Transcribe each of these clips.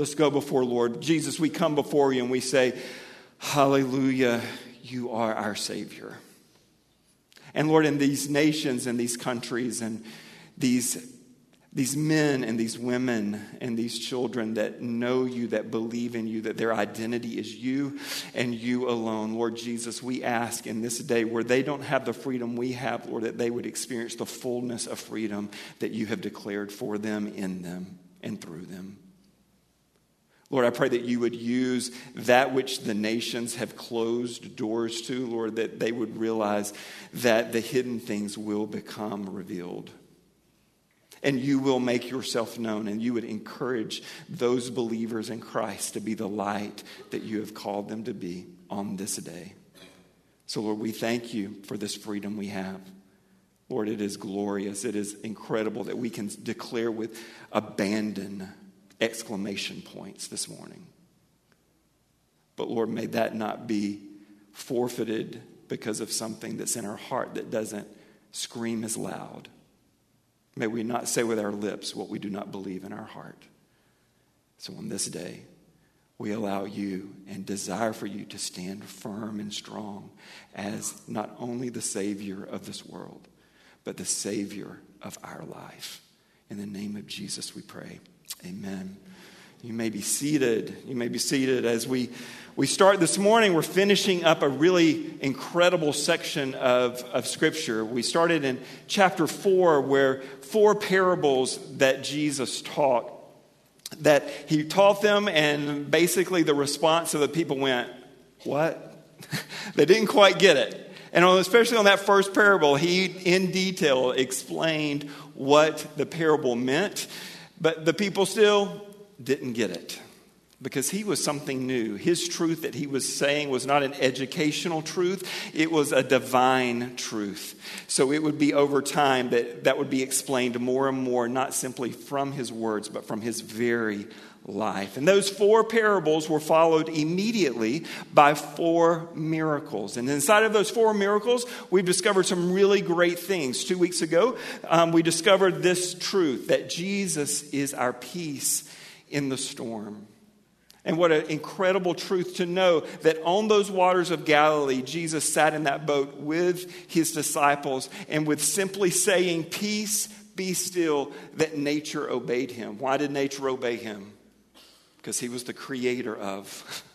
Let's go before Lord. Jesus, we come before you and we say, Hallelujah, you are our Savior. And Lord, in these nations and these countries and these, these men and these women and these children that know you, that believe in you, that their identity is you and you alone, Lord Jesus, we ask in this day where they don't have the freedom we have, Lord, that they would experience the fullness of freedom that you have declared for them, in them, and through them. Lord, I pray that you would use that which the nations have closed doors to, Lord, that they would realize that the hidden things will become revealed. And you will make yourself known, and you would encourage those believers in Christ to be the light that you have called them to be on this day. So, Lord, we thank you for this freedom we have. Lord, it is glorious. It is incredible that we can declare with abandon exclamation points this morning. But Lord, may that not be forfeited because of something that's in our heart that doesn't scream as loud. May we not say with our lips what we do not believe in our heart. So on this day, we allow you and desire for you to stand firm and strong as not only the Savior of this world, but the Savior of our life. In the name of Jesus, we pray. Amen. You may be seated. You may be seated as we, we start this morning. We're finishing up a really incredible section of, of Scripture. We started in chapter 4, where four parables that Jesus taught, that he taught them, and basically the response of the people went, What? they didn't quite get it. And especially on that first parable, he in detail explained what the parable meant. But the people still didn't get it because he was something new. His truth that he was saying was not an educational truth, it was a divine truth. So it would be over time that that would be explained more and more, not simply from his words, but from his very life. And those four parables were followed immediately by four miracles. And inside of those four miracles, we've discovered some really great things. Two weeks ago, um, we discovered this truth that Jesus is our peace in the storm. And what an incredible truth to know that on those waters of Galilee, Jesus sat in that boat with his disciples, and with simply saying, Peace, be still, that nature obeyed him. Why did nature obey him? Because he was the creator of.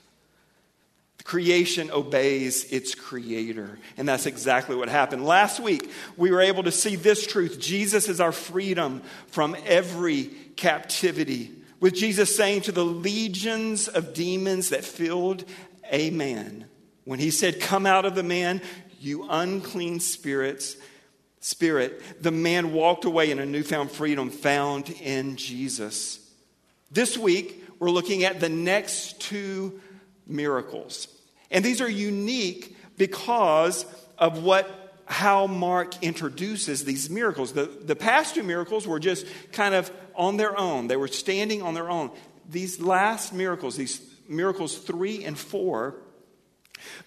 The creation obeys its creator. And that's exactly what happened. Last week, we were able to see this truth Jesus is our freedom from every captivity. With Jesus saying to the legions of demons that filled a man, when he said, Come out of the man, you unclean spirits, spirit, the man walked away in a newfound freedom found in Jesus. This week, we're looking at the next two miracles. And these are unique because of what how Mark introduces these miracles. The, the past two miracles were just kind of on their own, they were standing on their own. These last miracles, these miracles three and four,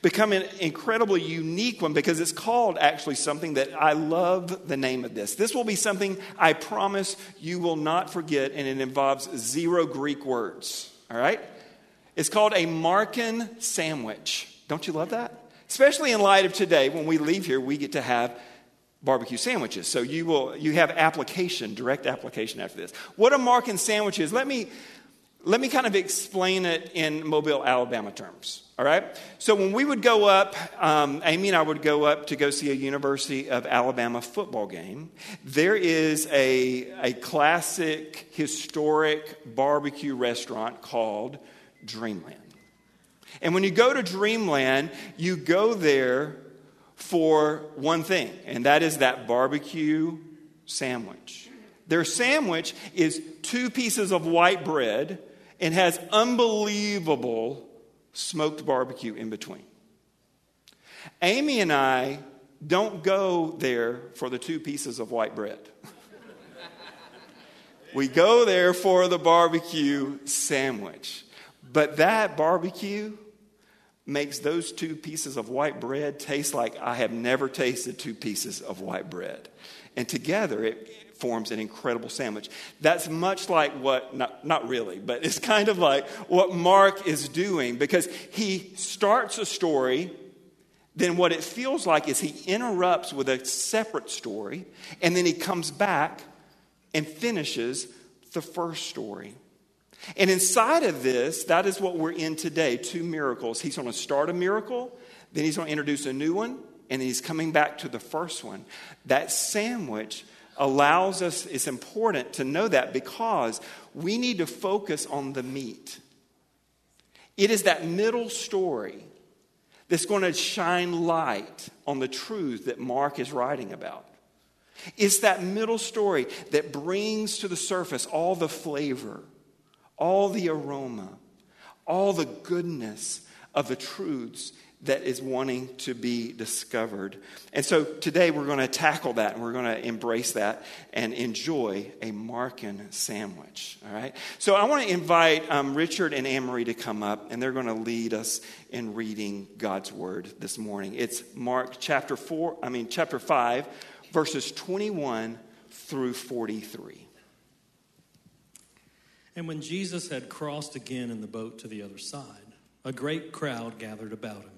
become an incredibly unique one because it's called actually something that I love the name of this. This will be something I promise you will not forget, and it involves zero Greek words. All right? It's called a Markan sandwich. Don't you love that? Especially in light of today, when we leave here, we get to have barbecue sandwiches. So you will you have application, direct application after this. What a Markan sandwich is, let me let me kind of explain it in Mobile, Alabama terms. All right? So when we would go up, um, Amy and I would go up to go see a University of Alabama football game. There is a, a classic, historic barbecue restaurant called Dreamland. And when you go to Dreamland, you go there for one thing, and that is that barbecue sandwich. Their sandwich is two pieces of white bread and has unbelievable smoked barbecue in between. Amy and I don't go there for the two pieces of white bread. we go there for the barbecue sandwich. But that barbecue makes those two pieces of white bread taste like I have never tasted two pieces of white bread. And together, it forms an incredible sandwich. That's much like what, not, not really, but it's kind of like what Mark is doing because he starts a story. Then, what it feels like is he interrupts with a separate story, and then he comes back and finishes the first story. And inside of this, that is what we're in today two miracles. He's going to start a miracle, then he's going to introduce a new one, and then he's coming back to the first one. That sandwich allows us, it's important to know that because we need to focus on the meat. It is that middle story that's going to shine light on the truth that Mark is writing about. It's that middle story that brings to the surface all the flavor, all the aroma, all the goodness of the truths that is wanting to be discovered. And so today we're going to tackle that and we're going to embrace that and enjoy a Markan sandwich. All right? So I want to invite um, Richard and Anne Marie to come up and they're going to lead us in reading God's word this morning. It's Mark chapter 4, I mean, chapter 5, verses 21 through 43. And when Jesus had crossed again in the boat to the other side, a great crowd gathered about him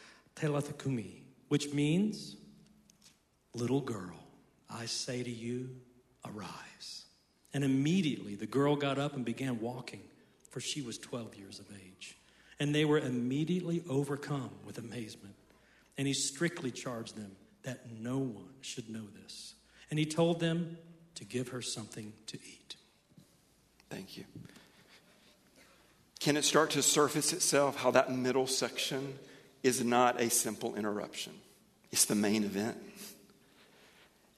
Talitha which means, Little girl, I say to you, arise. And immediately the girl got up and began walking, for she was 12 years of age. And they were immediately overcome with amazement. And he strictly charged them that no one should know this. And he told them to give her something to eat. Thank you. Can it start to surface itself how that middle section is not a simple interruption? It's the main event.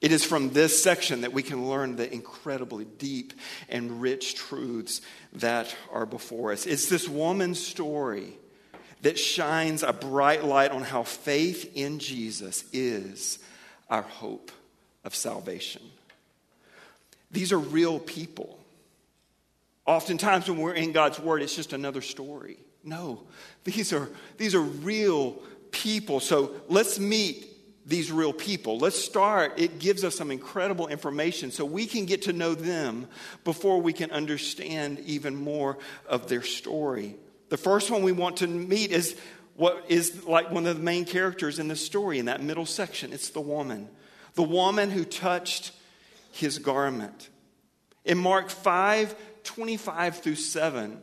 It is from this section that we can learn the incredibly deep and rich truths that are before us. It's this woman's story that shines a bright light on how faith in Jesus is our hope of salvation. These are real people. Oftentimes, when we're in God's Word, it's just another story. No, these are, these are real people. So let's meet these real people. Let's start. It gives us some incredible information so we can get to know them before we can understand even more of their story. The first one we want to meet is what is like one of the main characters in the story in that middle section. It's the woman. The woman who touched his garment. In Mark 5 25 through 7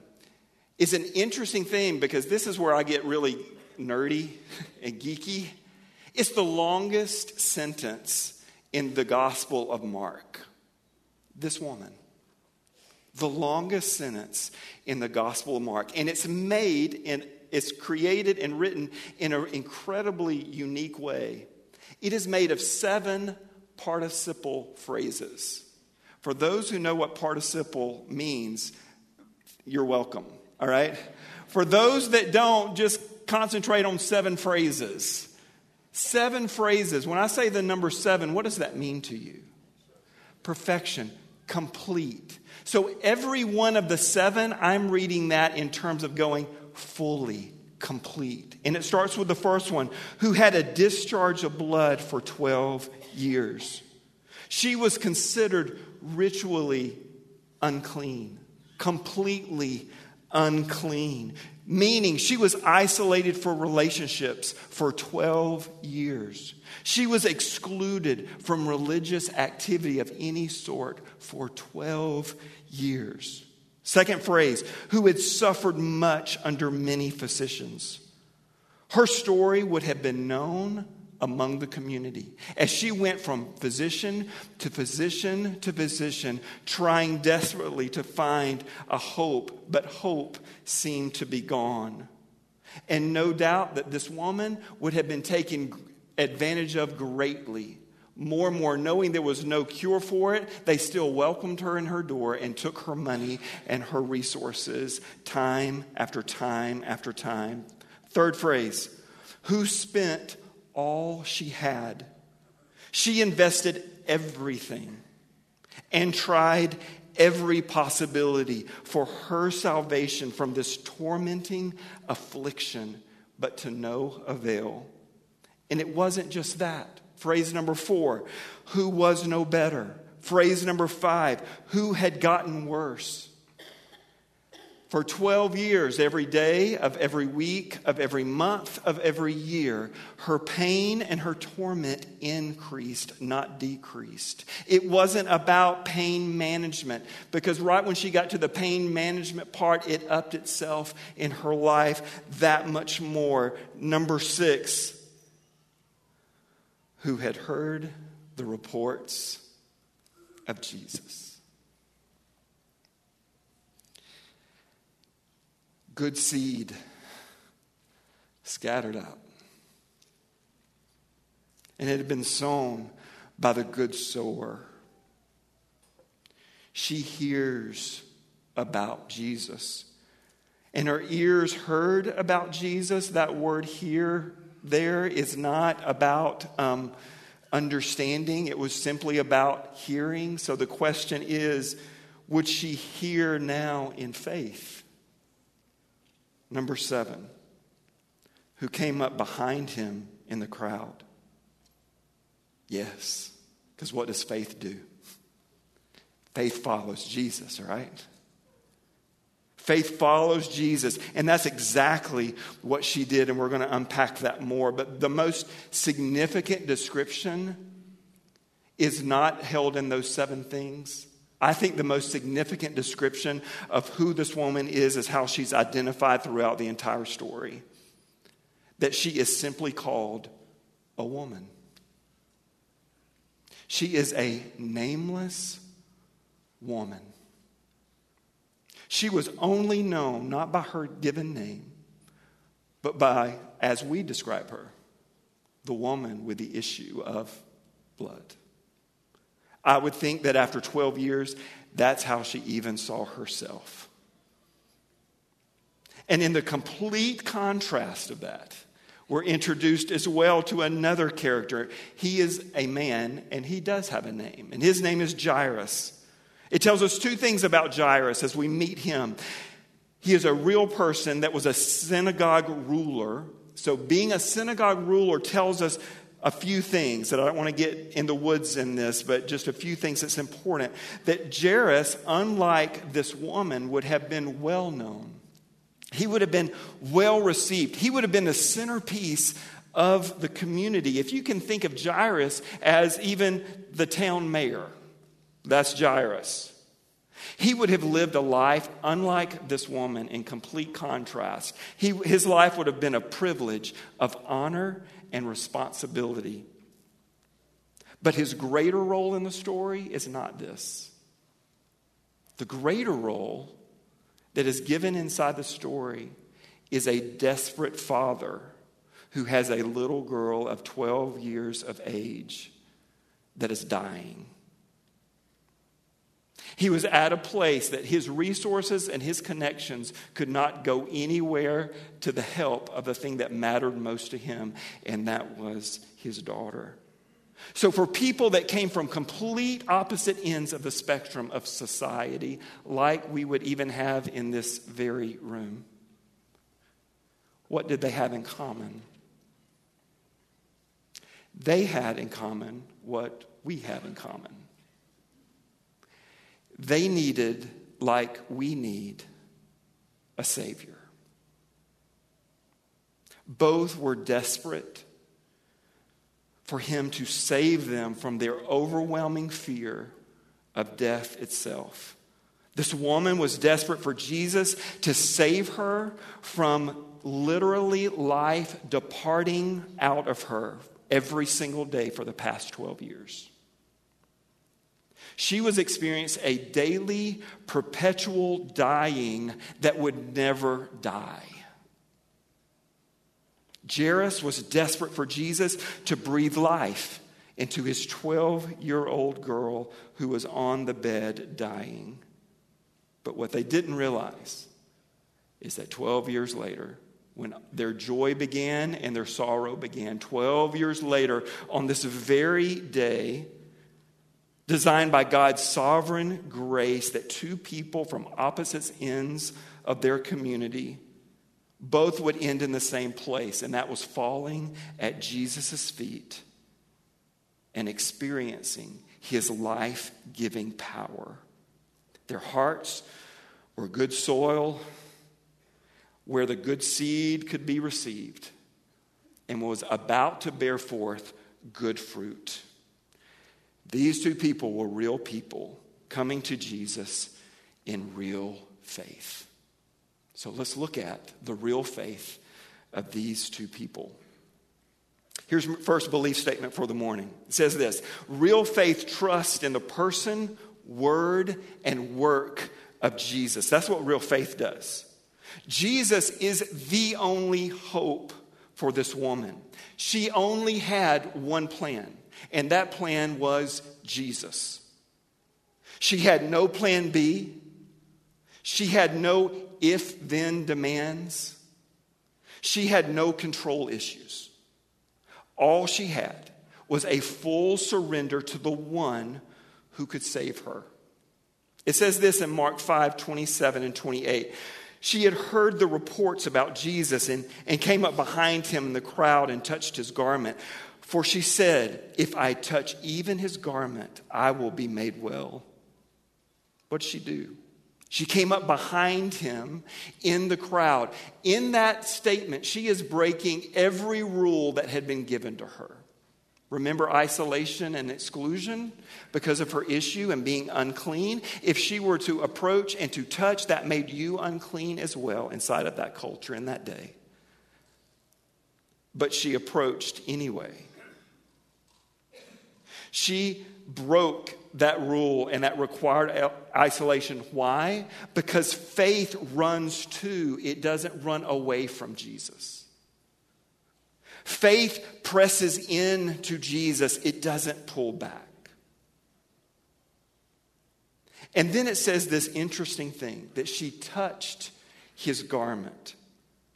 is an interesting thing because this is where I get really nerdy and geeky. It's the longest sentence in the Gospel of Mark. This woman. The longest sentence in the Gospel of Mark. And it's made in it's created and written in an incredibly unique way. It is made of seven participle phrases. For those who know what participle means, you're welcome, all right? For those that don't, just concentrate on seven phrases. Seven phrases. When I say the number seven, what does that mean to you? Perfection, complete. So every one of the seven, I'm reading that in terms of going fully complete. And it starts with the first one who had a discharge of blood for 12 years. She was considered ritually unclean, completely unclean, meaning she was isolated for relationships for 12 years. She was excluded from religious activity of any sort for 12 years. Second phrase, who had suffered much under many physicians. Her story would have been known among the community as she went from physician to physician to physician, trying desperately to find a hope, but hope seemed to be gone. And no doubt that this woman would have been taken advantage of greatly more and more, knowing there was no cure for it, they still welcomed her in her door and took her money and her resources time after time after time. Third phrase who spent all she had? She invested everything and tried every possibility for her salvation from this tormenting affliction, but to no avail. And it wasn't just that. Phrase number four, who was no better. Phrase number five, who had gotten worse. For 12 years, every day of every week, of every month, of every year, her pain and her torment increased, not decreased. It wasn't about pain management because right when she got to the pain management part, it upped itself in her life that much more. Number six, who had heard the reports of Jesus. Good seed scattered out. And it had been sown by the good sower. She hears about Jesus. And her ears heard about Jesus. That word hear there is not about um, understanding, it was simply about hearing. So the question is would she hear now in faith? Number seven, who came up behind him in the crowd? Yes, because what does faith do? Faith follows Jesus, right? Faith follows Jesus. And that's exactly what she did. And we're going to unpack that more. But the most significant description is not held in those seven things. I think the most significant description of who this woman is is how she's identified throughout the entire story. That she is simply called a woman. She is a nameless woman. She was only known not by her given name, but by, as we describe her, the woman with the issue of blood. I would think that after 12 years, that's how she even saw herself. And in the complete contrast of that, we're introduced as well to another character. He is a man, and he does have a name, and his name is Jairus. It tells us two things about Jairus as we meet him. He is a real person that was a synagogue ruler. So, being a synagogue ruler tells us a few things that I don't want to get in the woods in this, but just a few things that's important. That Jairus, unlike this woman, would have been well known. He would have been well received. He would have been the centerpiece of the community. If you can think of Jairus as even the town mayor, that's Jairus. He would have lived a life unlike this woman in complete contrast. He, his life would have been a privilege of honor and responsibility. But his greater role in the story is not this. The greater role that is given inside the story is a desperate father who has a little girl of 12 years of age that is dying. He was at a place that his resources and his connections could not go anywhere to the help of the thing that mattered most to him, and that was his daughter. So, for people that came from complete opposite ends of the spectrum of society, like we would even have in this very room, what did they have in common? They had in common what we have in common. They needed, like we need, a Savior. Both were desperate for Him to save them from their overwhelming fear of death itself. This woman was desperate for Jesus to save her from literally life departing out of her every single day for the past 12 years. She was experiencing a daily, perpetual dying that would never die. Jairus was desperate for Jesus to breathe life into his 12 year old girl who was on the bed dying. But what they didn't realize is that 12 years later, when their joy began and their sorrow began, 12 years later, on this very day, designed by God's sovereign grace that two people from opposite ends of their community both would end in the same place, and that was falling at Jesus' feet and experiencing his life giving power. Their hearts were good soil where the good seed could be received and was about to bear forth good fruit. These two people were real people coming to Jesus in real faith. So let's look at the real faith of these two people. Here's first belief statement for the morning. It says this Real faith trusts in the person, word, and work of Jesus. That's what real faith does. Jesus is the only hope for this woman. She only had one plan and that plan was Jesus. She had no plan B. She had no if then demands. She had no control issues. All she had was a full surrender to the one who could save her. It says this in Mark 5 27 and 28. She had heard the reports about Jesus and, and came up behind him in the crowd and touched his garment. For she said, If I touch even his garment, I will be made well. What'd she do? She came up behind him in the crowd. In that statement, she is breaking every rule that had been given to her. Remember isolation and exclusion because of her issue and being unclean? If she were to approach and to touch, that made you unclean as well inside of that culture in that day. But she approached anyway. She broke that rule and that required isolation. Why? Because faith runs to, it doesn't run away from Jesus. Faith presses in to Jesus, it doesn't pull back. And then it says this interesting thing that she touched his garment.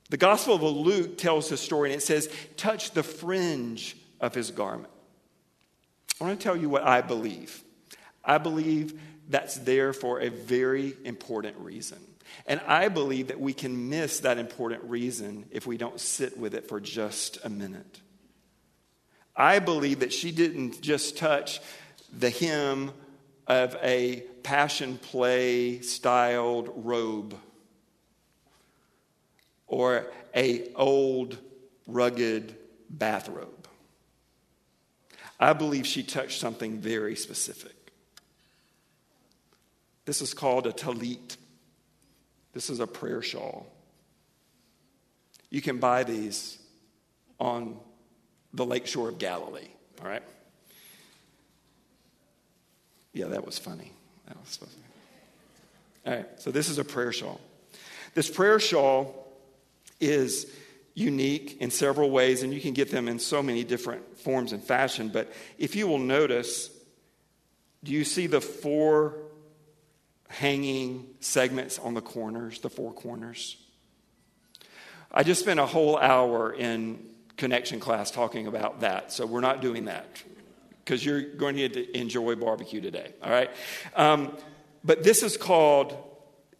The Gospel of Luke tells the story and it says, touch the fringe of his garment. I want to tell you what I believe. I believe that's there for a very important reason. And I believe that we can miss that important reason if we don't sit with it for just a minute. I believe that she didn't just touch the hem of a passion play styled robe. or a old rugged bathrobe. I believe she touched something very specific. This is called a talit. This is a prayer shawl. You can buy these on the lakeshore of Galilee, all right? Yeah, that was funny. That was funny. All right, so this is a prayer shawl. This prayer shawl is unique in several ways, and you can get them in so many different forms and fashion. But if you will notice, do you see the four hanging segments on the corners, the four corners? I just spent a whole hour in connection class talking about that, so we're not doing that because you're going to, to enjoy barbecue today, all right? Um, but this is called,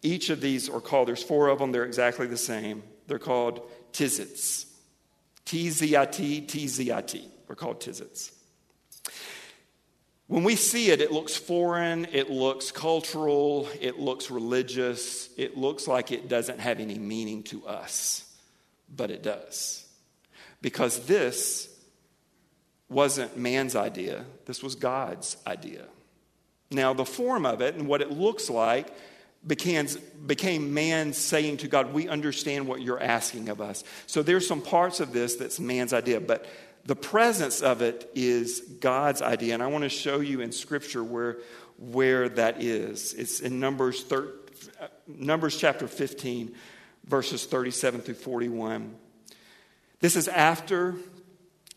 each of these are called, there's four of them, they're exactly the same. They're called tzitzits. T Z I T, T Z I T. We're called tzitzits. When we see it, it looks foreign, it looks cultural, it looks religious, it looks like it doesn't have any meaning to us, but it does. Because this wasn't man's idea, this was God's idea. Now, the form of it and what it looks like became, became man saying to God, We understand what you're asking of us. So there's some parts of this that's man's idea, but the presence of it is God's idea. And I want to show you in Scripture where, where that is. It's in Numbers, thir- Numbers chapter 15, verses 37 through 41. This is after,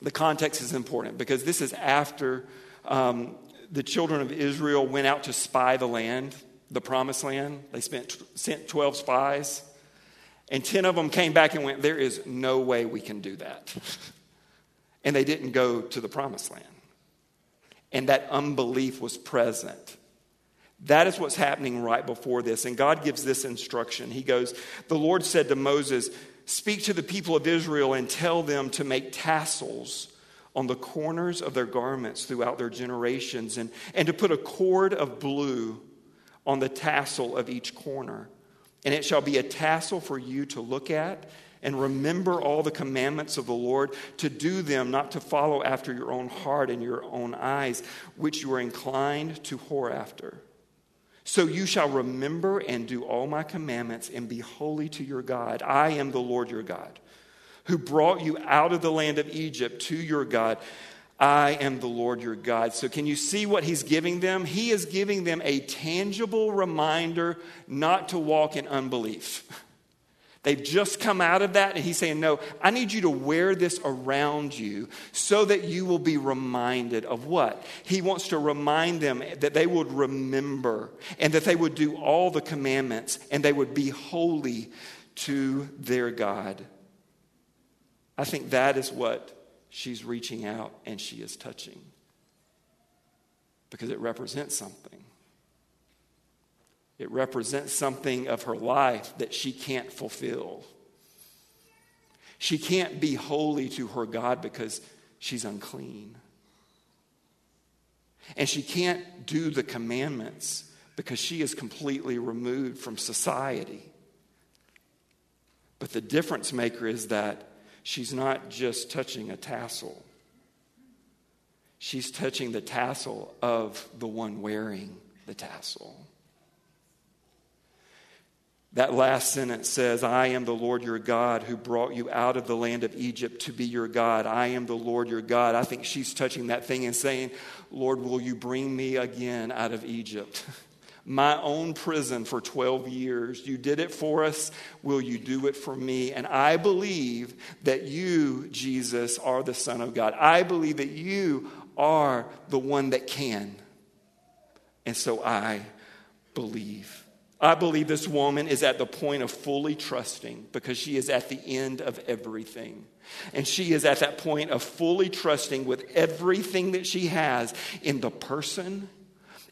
the context is important because this is after um, the children of Israel went out to spy the land, the promised land. They spent, sent 12 spies, and 10 of them came back and went, There is no way we can do that. and they didn't go to the promised land. And that unbelief was present. That is what's happening right before this. And God gives this instruction. He goes, The Lord said to Moses, Speak to the people of Israel and tell them to make tassels on the corners of their garments throughout their generations, and, and to put a cord of blue on the tassel of each corner. And it shall be a tassel for you to look at and remember all the commandments of the Lord, to do them, not to follow after your own heart and your own eyes, which you are inclined to whore after. So you shall remember and do all my commandments and be holy to your God. I am the Lord your God who brought you out of the land of Egypt to your God. I am the Lord your God. So, can you see what he's giving them? He is giving them a tangible reminder not to walk in unbelief. They've just come out of that, and he's saying, No, I need you to wear this around you so that you will be reminded of what? He wants to remind them that they would remember and that they would do all the commandments and they would be holy to their God. I think that is what she's reaching out and she is touching because it represents something. It represents something of her life that she can't fulfill. She can't be holy to her God because she's unclean. And she can't do the commandments because she is completely removed from society. But the difference maker is that she's not just touching a tassel, she's touching the tassel of the one wearing the tassel. That last sentence says, I am the Lord your God who brought you out of the land of Egypt to be your God. I am the Lord your God. I think she's touching that thing and saying, Lord, will you bring me again out of Egypt? my own prison for 12 years. You did it for us. Will you do it for me? And I believe that you, Jesus, are the Son of God. I believe that you are the one that can. And so I believe. I believe this woman is at the point of fully trusting because she is at the end of everything. And she is at that point of fully trusting with everything that she has in the person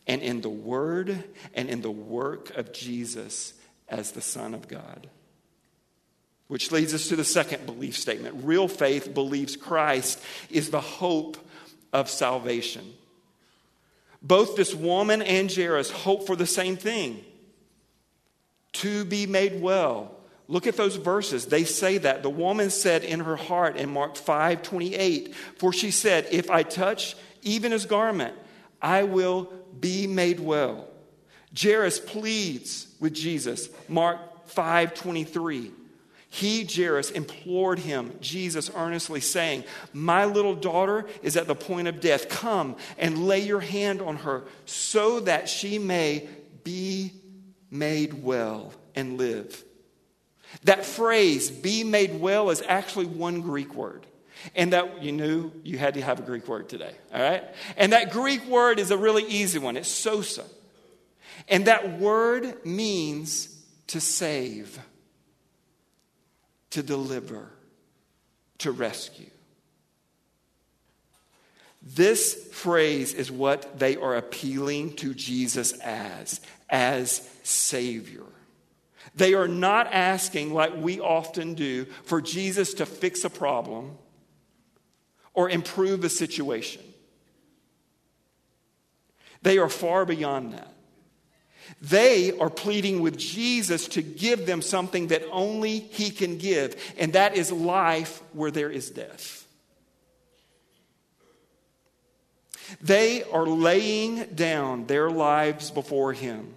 and in the word and in the work of Jesus as the Son of God. Which leads us to the second belief statement. Real faith believes Christ is the hope of salvation. Both this woman and Jairus hope for the same thing to be made well Look at those verses. They say that. The woman said in her heart in Mark 5 28, for she said, If I touch even his garment, I will be made well. Jairus pleads with Jesus. Mark 5 23. He, Jairus, implored him, Jesus earnestly saying, My little daughter is at the point of death. Come and lay your hand on her so that she may be made well and live. That phrase, be made well, is actually one Greek word. And that you knew you had to have a Greek word today, all right? And that Greek word is a really easy one. It's sozo. And that word means to save, to deliver, to rescue. This phrase is what they are appealing to Jesus as, as Savior. They are not asking, like we often do, for Jesus to fix a problem or improve a situation. They are far beyond that. They are pleading with Jesus to give them something that only He can give, and that is life where there is death. They are laying down their lives before Him,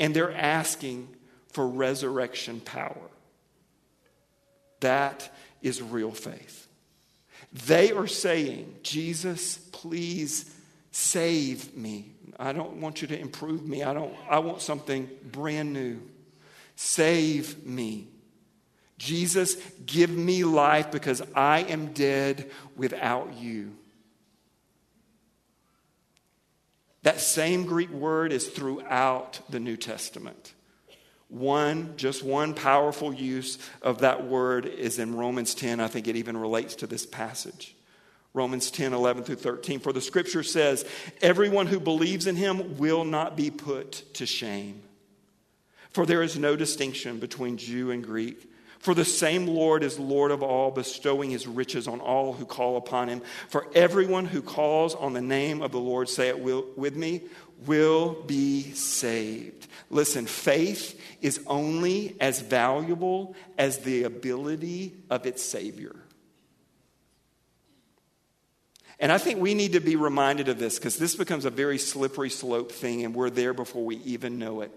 and they're asking for resurrection power. That is real faith. They are saying, Jesus, please save me. I don't want you to improve me. I don't I want something brand new. Save me. Jesus, give me life because I am dead without you. That same Greek word is throughout the New Testament. One, just one powerful use of that word is in Romans 10. I think it even relates to this passage. Romans 10, 11 through 13. For the scripture says, Everyone who believes in him will not be put to shame. For there is no distinction between Jew and Greek. For the same Lord is Lord of all, bestowing his riches on all who call upon him. For everyone who calls on the name of the Lord, say it with me, will be saved. Listen, faith is only as valuable as the ability of its Savior. And I think we need to be reminded of this because this becomes a very slippery slope thing, and we're there before we even know it.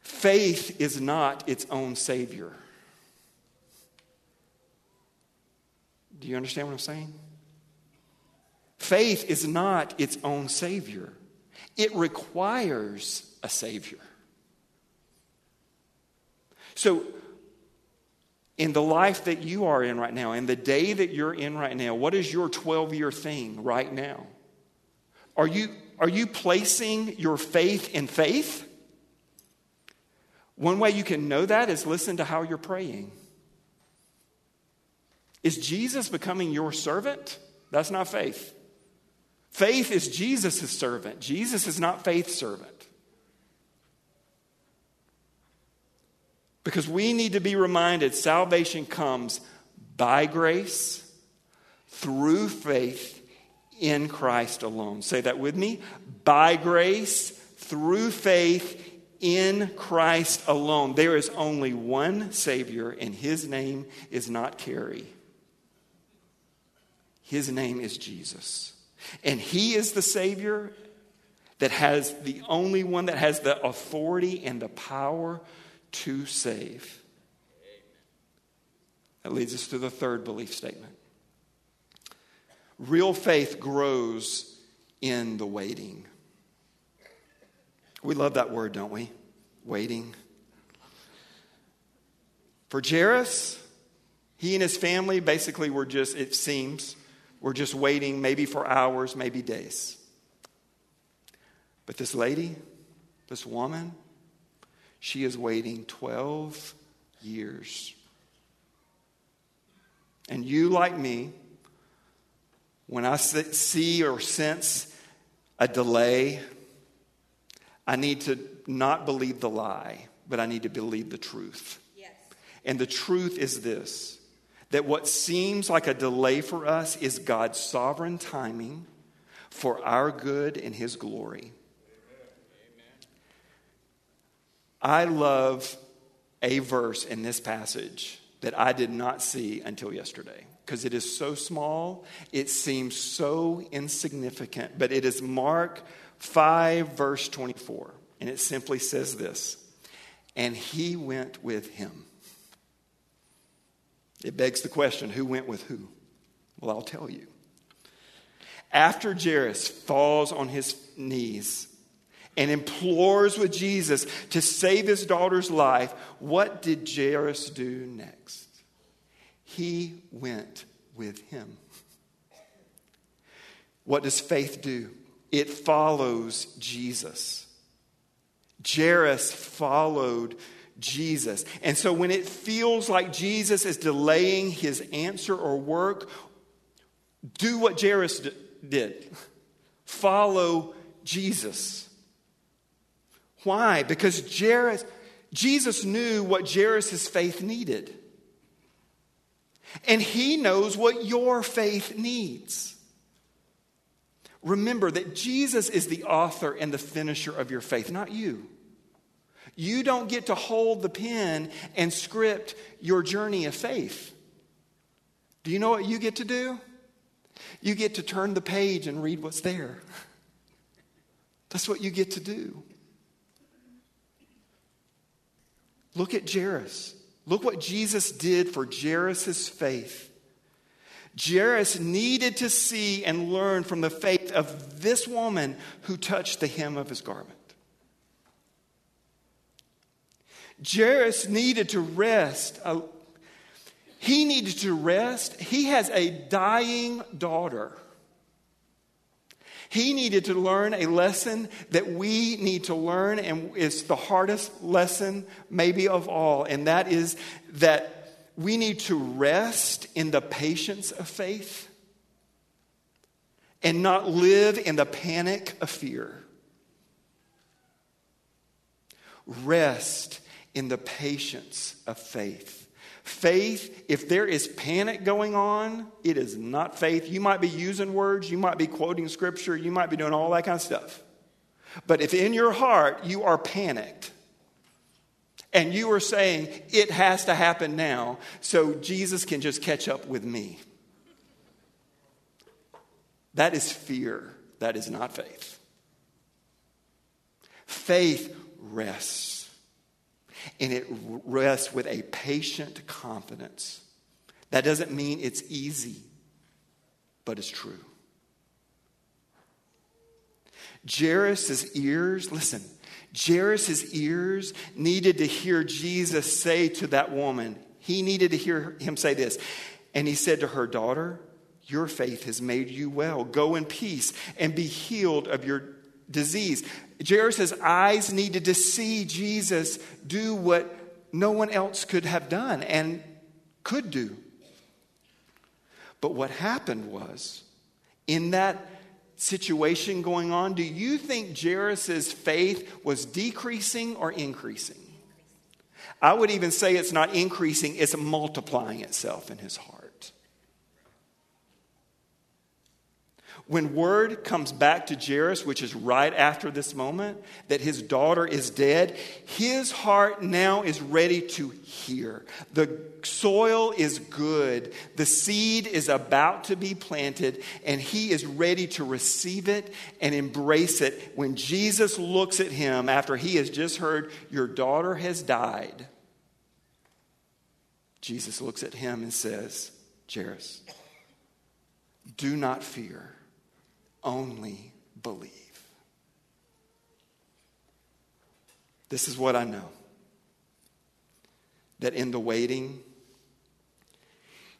Faith is not its own Savior. Do you understand what I'm saying? Faith is not its own Savior, it requires a Savior. So, in the life that you are in right now, in the day that you're in right now, what is your 12 year thing right now? Are you, are you placing your faith in faith? One way you can know that is listen to how you're praying. Is Jesus becoming your servant? That's not faith. Faith is Jesus' servant. Jesus is not faith's servant. Because we need to be reminded salvation comes by grace, through faith in Christ alone. Say that with me. By grace, through faith in Christ alone. There is only one Savior, and his name is not Carrie. His name is Jesus. And he is the Savior that has the only one that has the authority and the power to save. That leads us to the third belief statement. Real faith grows in the waiting. We love that word, don't we? Waiting. For Jairus, he and his family basically were just, it seems, were just waiting maybe for hours, maybe days. But this lady, this woman, she is waiting 12 years. And you, like me, when I see or sense a delay, I need to not believe the lie, but I need to believe the truth. Yes. And the truth is this that what seems like a delay for us is God's sovereign timing for our good and His glory. I love a verse in this passage that I did not see until yesterday because it is so small, it seems so insignificant, but it is Mark 5, verse 24. And it simply says this And he went with him. It begs the question who went with who? Well, I'll tell you. After Jairus falls on his knees and implores with Jesus to save his daughter's life, what did Jairus do next? He went with him. What does faith do? It follows Jesus. Jairus followed Jesus. And so when it feels like Jesus is delaying his answer or work, do what Jairus did follow Jesus. Why? Because Jairus, Jesus knew what Jairus' faith needed. And he knows what your faith needs. Remember that Jesus is the author and the finisher of your faith, not you. You don't get to hold the pen and script your journey of faith. Do you know what you get to do? You get to turn the page and read what's there. That's what you get to do. Look at Jairus. Look what Jesus did for Jairus' faith. Jairus needed to see and learn from the faith of this woman who touched the hem of his garment. Jairus needed to rest. He needed to rest. He has a dying daughter. He needed to learn a lesson that we need to learn, and it's the hardest lesson, maybe of all, and that is that we need to rest in the patience of faith and not live in the panic of fear. Rest in the patience of faith. Faith, if there is panic going on, it is not faith. You might be using words, you might be quoting scripture, you might be doing all that kind of stuff. But if in your heart you are panicked and you are saying it has to happen now so Jesus can just catch up with me, that is fear. That is not faith. Faith rests and it rests with a patient confidence. That doesn't mean it's easy, but it's true. Jairus' ears, listen, Jairus' ears needed to hear Jesus say to that woman, he needed to hear him say this. And he said to her, Daughter, your faith has made you well. Go in peace and be healed of your disease. Jairus' eyes needed to see Jesus do what no one else could have done and could do. But what happened was, in that situation going on, do you think Jairus' faith was decreasing or increasing? I would even say it's not increasing, it's multiplying itself in his heart. When word comes back to Jairus, which is right after this moment, that his daughter is dead, his heart now is ready to hear. The soil is good, the seed is about to be planted, and he is ready to receive it and embrace it when Jesus looks at him after he has just heard, Your daughter has died. Jesus looks at him and says, Jairus, do not fear only believe. This is what I know that in the waiting,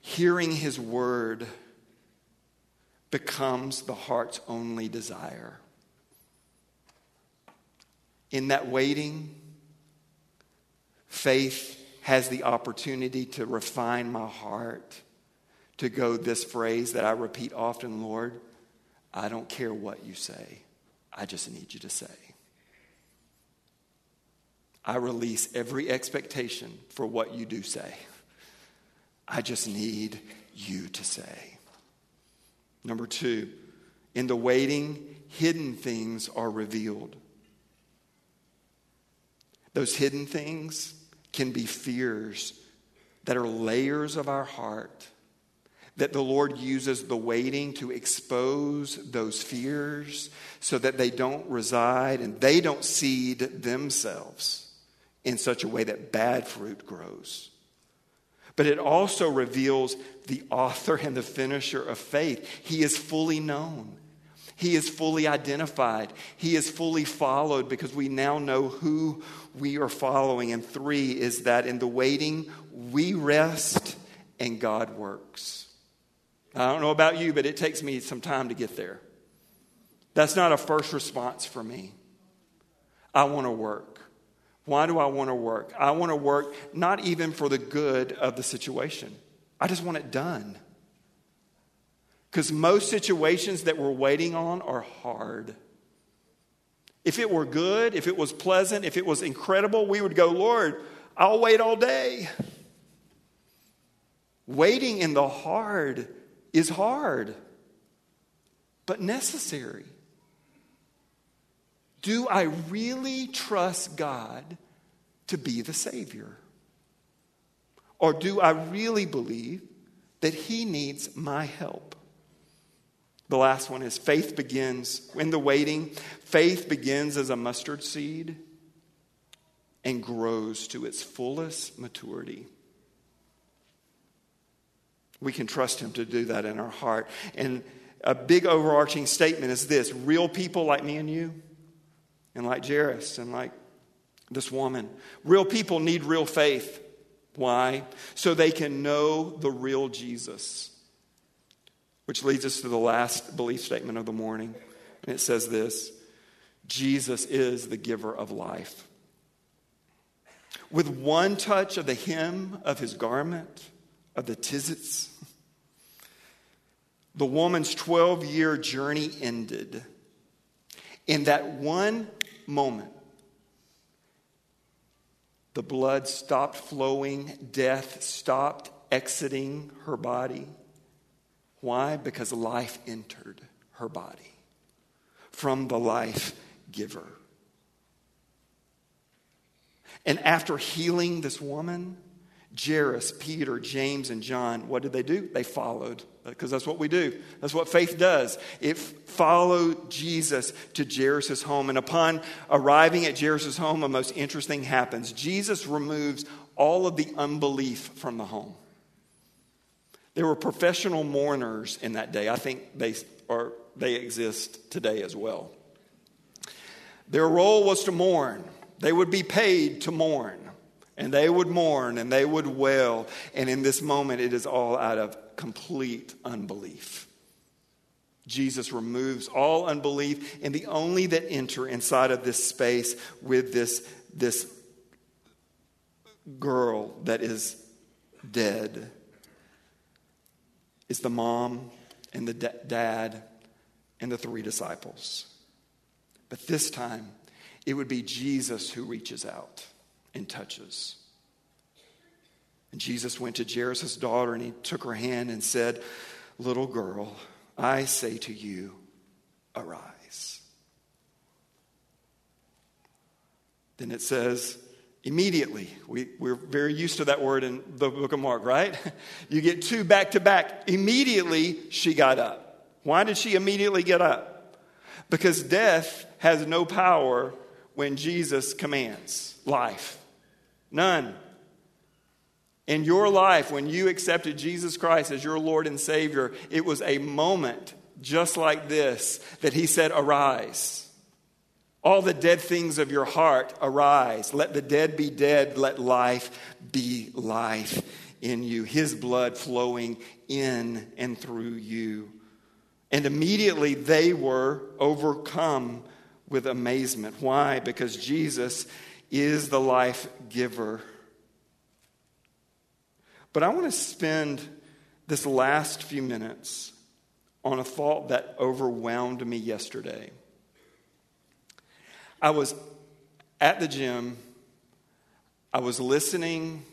hearing his word becomes the heart's only desire. In that waiting, faith has the opportunity to refine my heart to go this phrase that I repeat often Lord, I don't care what you say, I just need you to say. I release every expectation for what you do say. I just need you to say. Number two, in the waiting, hidden things are revealed. Those hidden things, can be fears that are layers of our heart that the Lord uses the waiting to expose those fears so that they don't reside and they don't seed themselves in such a way that bad fruit grows. But it also reveals the author and the finisher of faith. He is fully known. He is fully identified. He is fully followed because we now know who we are following. And three is that in the waiting, we rest and God works. I don't know about you, but it takes me some time to get there. That's not a first response for me. I want to work. Why do I want to work? I want to work not even for the good of the situation, I just want it done. Because most situations that we're waiting on are hard. If it were good, if it was pleasant, if it was incredible, we would go, Lord, I'll wait all day. Waiting in the hard is hard, but necessary. Do I really trust God to be the Savior? Or do I really believe that He needs my help? The last one is faith begins in the waiting. Faith begins as a mustard seed and grows to its fullest maturity. We can trust Him to do that in our heart. And a big overarching statement is this real people like me and you, and like Jairus, and like this woman, real people need real faith. Why? So they can know the real Jesus. Which leads us to the last belief statement of the morning. And it says this Jesus is the giver of life. With one touch of the hem of his garment, of the Tzitzit, the woman's 12 year journey ended. In that one moment, the blood stopped flowing, death stopped exiting her body. Why? Because life entered her body from the life giver. And after healing this woman, Jairus, Peter, James, and John, what did they do? They followed, uh, because that's what we do. That's what faith does. It followed Jesus to Jairus' home. And upon arriving at Jairus' home, a most interesting happens. Jesus removes all of the unbelief from the home. There were professional mourners in that day. I think they, are, they exist today as well. Their role was to mourn, they would be paid to mourn. And they would mourn and they would wail. And in this moment, it is all out of complete unbelief. Jesus removes all unbelief, and the only that enter inside of this space with this, this girl that is dead is the mom and the dad and the three disciples. But this time, it would be Jesus who reaches out and touches. And Jesus went to Jairus' daughter and he took her hand and said, Little girl, I say to you, arise. Then it says, Immediately. We, we're very used to that word in the book of Mark, right? You get two back to back. Immediately, she got up. Why did she immediately get up? Because death has no power when Jesus commands life. None. In your life, when you accepted Jesus Christ as your Lord and Savior, it was a moment just like this that He said, Arise. All the dead things of your heart arise. Let the dead be dead. Let life be life in you. His blood flowing in and through you. And immediately they were overcome with amazement. Why? Because Jesus is the life giver. But I want to spend this last few minutes on a thought that overwhelmed me yesterday. I was at the gym, I was listening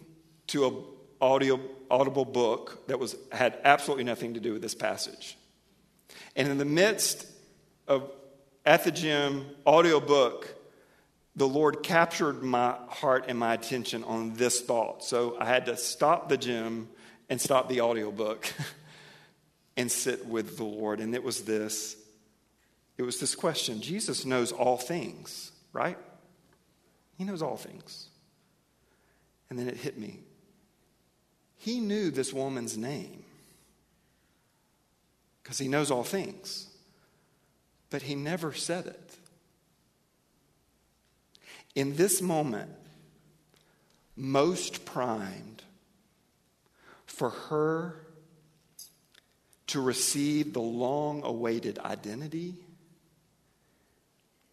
to an audio audible book that was had absolutely nothing to do with this passage. And in the midst of at the gym audio book the Lord captured my heart and my attention on this thought. So I had to stop the gym and stop the audiobook and sit with the Lord. And it was this it was this question Jesus knows all things, right? He knows all things. And then it hit me. He knew this woman's name because he knows all things, but he never said it. In this moment, most primed for her to receive the long awaited identity,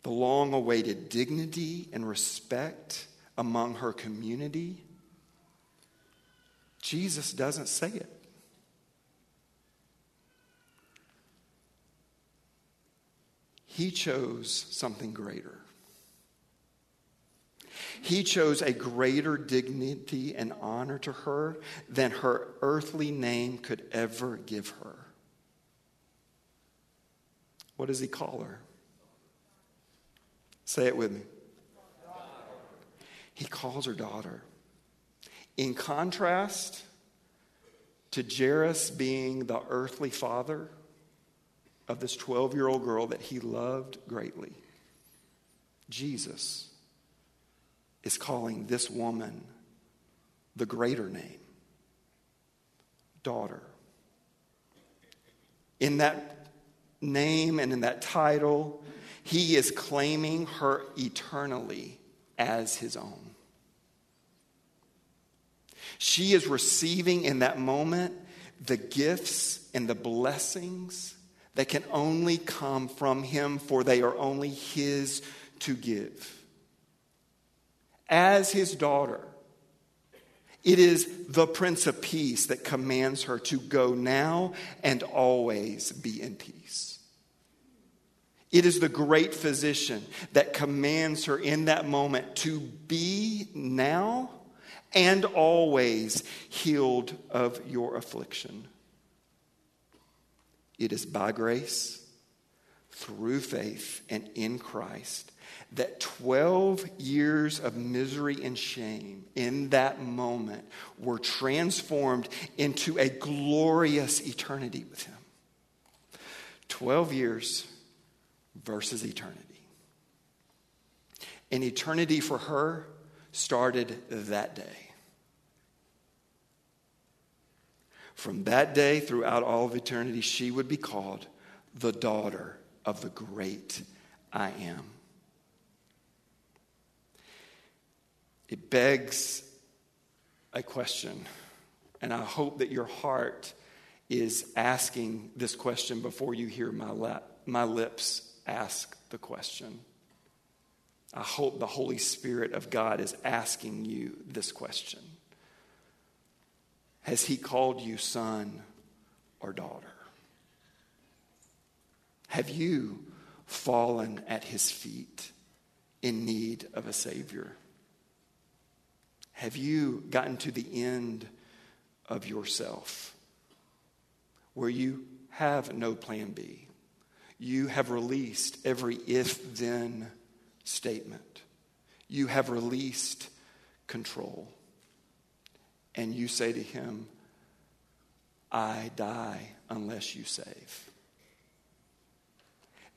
the long awaited dignity and respect among her community, Jesus doesn't say it. He chose something greater. He chose a greater dignity and honor to her than her earthly name could ever give her. What does he call her? Say it with me. He calls her daughter. In contrast to Jairus being the earthly father of this 12 year old girl that he loved greatly, Jesus is calling this woman the greater name daughter. In that name and in that title, he is claiming her eternally as his own. She is receiving in that moment the gifts and the blessings that can only come from him, for they are only his to give as his daughter, it is the Prince of Peace that commands her to go now and always be in peace. It is the great physician that commands her in that moment to be now and always healed of your affliction. It is by grace, through faith, and in Christ that 12 years of misery and shame in that moment were transformed into a glorious eternity with Him. 12 years versus eternity. And eternity for her started that day. From that day throughout all of eternity, she would be called the daughter of the great I am. It begs a question. And I hope that your heart is asking this question before you hear my, my lips ask the question. I hope the Holy Spirit of God is asking you this question Has He called you son or daughter? Have you fallen at His feet in need of a Savior? Have you gotten to the end of yourself where you have no plan B? You have released every if then statement. You have released control. And you say to him, I die unless you save.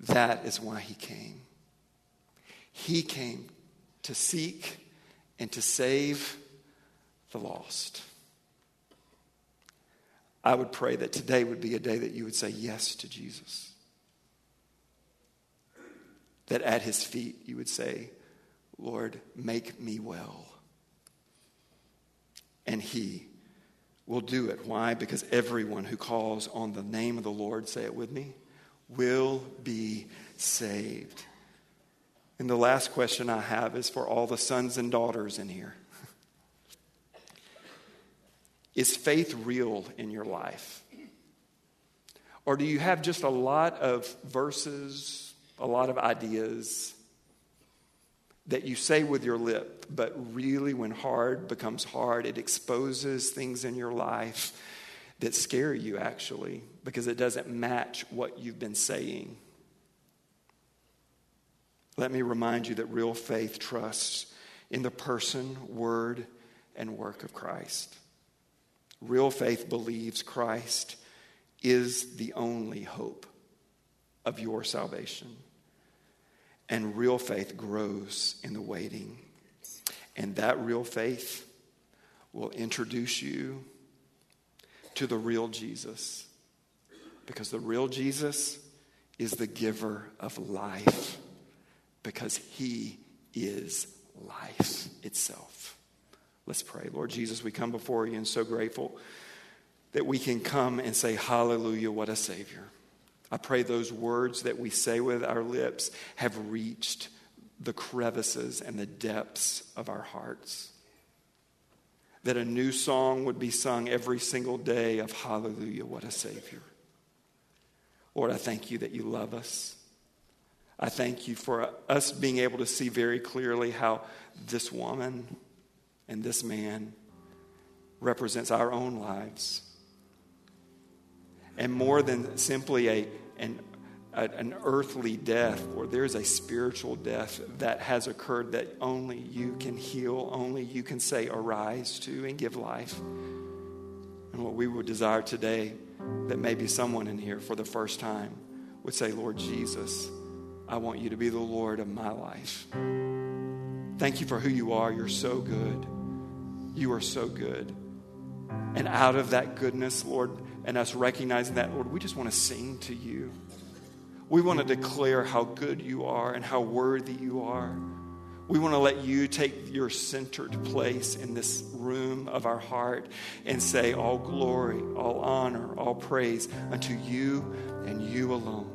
That is why he came. He came to seek and to save the lost. I would pray that today would be a day that you would say yes to Jesus. That at his feet you would say, Lord, make me well. And he will do it. Why? Because everyone who calls on the name of the Lord, say it with me, will be saved. And the last question I have is for all the sons and daughters in here. Is faith real in your life? Or do you have just a lot of verses, a lot of ideas that you say with your lip, but really when hard becomes hard, it exposes things in your life that scare you actually because it doesn't match what you've been saying? Let me remind you that real faith trusts in the person, word, and work of Christ. Real faith believes Christ is the only hope of your salvation. And real faith grows in the waiting. And that real faith will introduce you to the real Jesus. Because the real Jesus is the giver of life. Because he is life itself. Let's pray. Lord Jesus, we come before you and so grateful that we can come and say, Hallelujah, what a Savior. I pray those words that we say with our lips have reached the crevices and the depths of our hearts. That a new song would be sung every single day of Hallelujah, what a Savior. Lord, I thank you that you love us. I thank you for us being able to see very clearly how this woman and this man represents our own lives. And more than simply a, an, an earthly death, or there's a spiritual death that has occurred that only you can heal, only you can say, arise to and give life. And what we would desire today, that maybe someone in here for the first time would say, Lord Jesus, I want you to be the Lord of my life. Thank you for who you are. You're so good. You are so good. And out of that goodness, Lord, and us recognizing that, Lord, we just want to sing to you. We want to declare how good you are and how worthy you are. We want to let you take your centered place in this room of our heart and say, All glory, all honor, all praise unto you and you alone.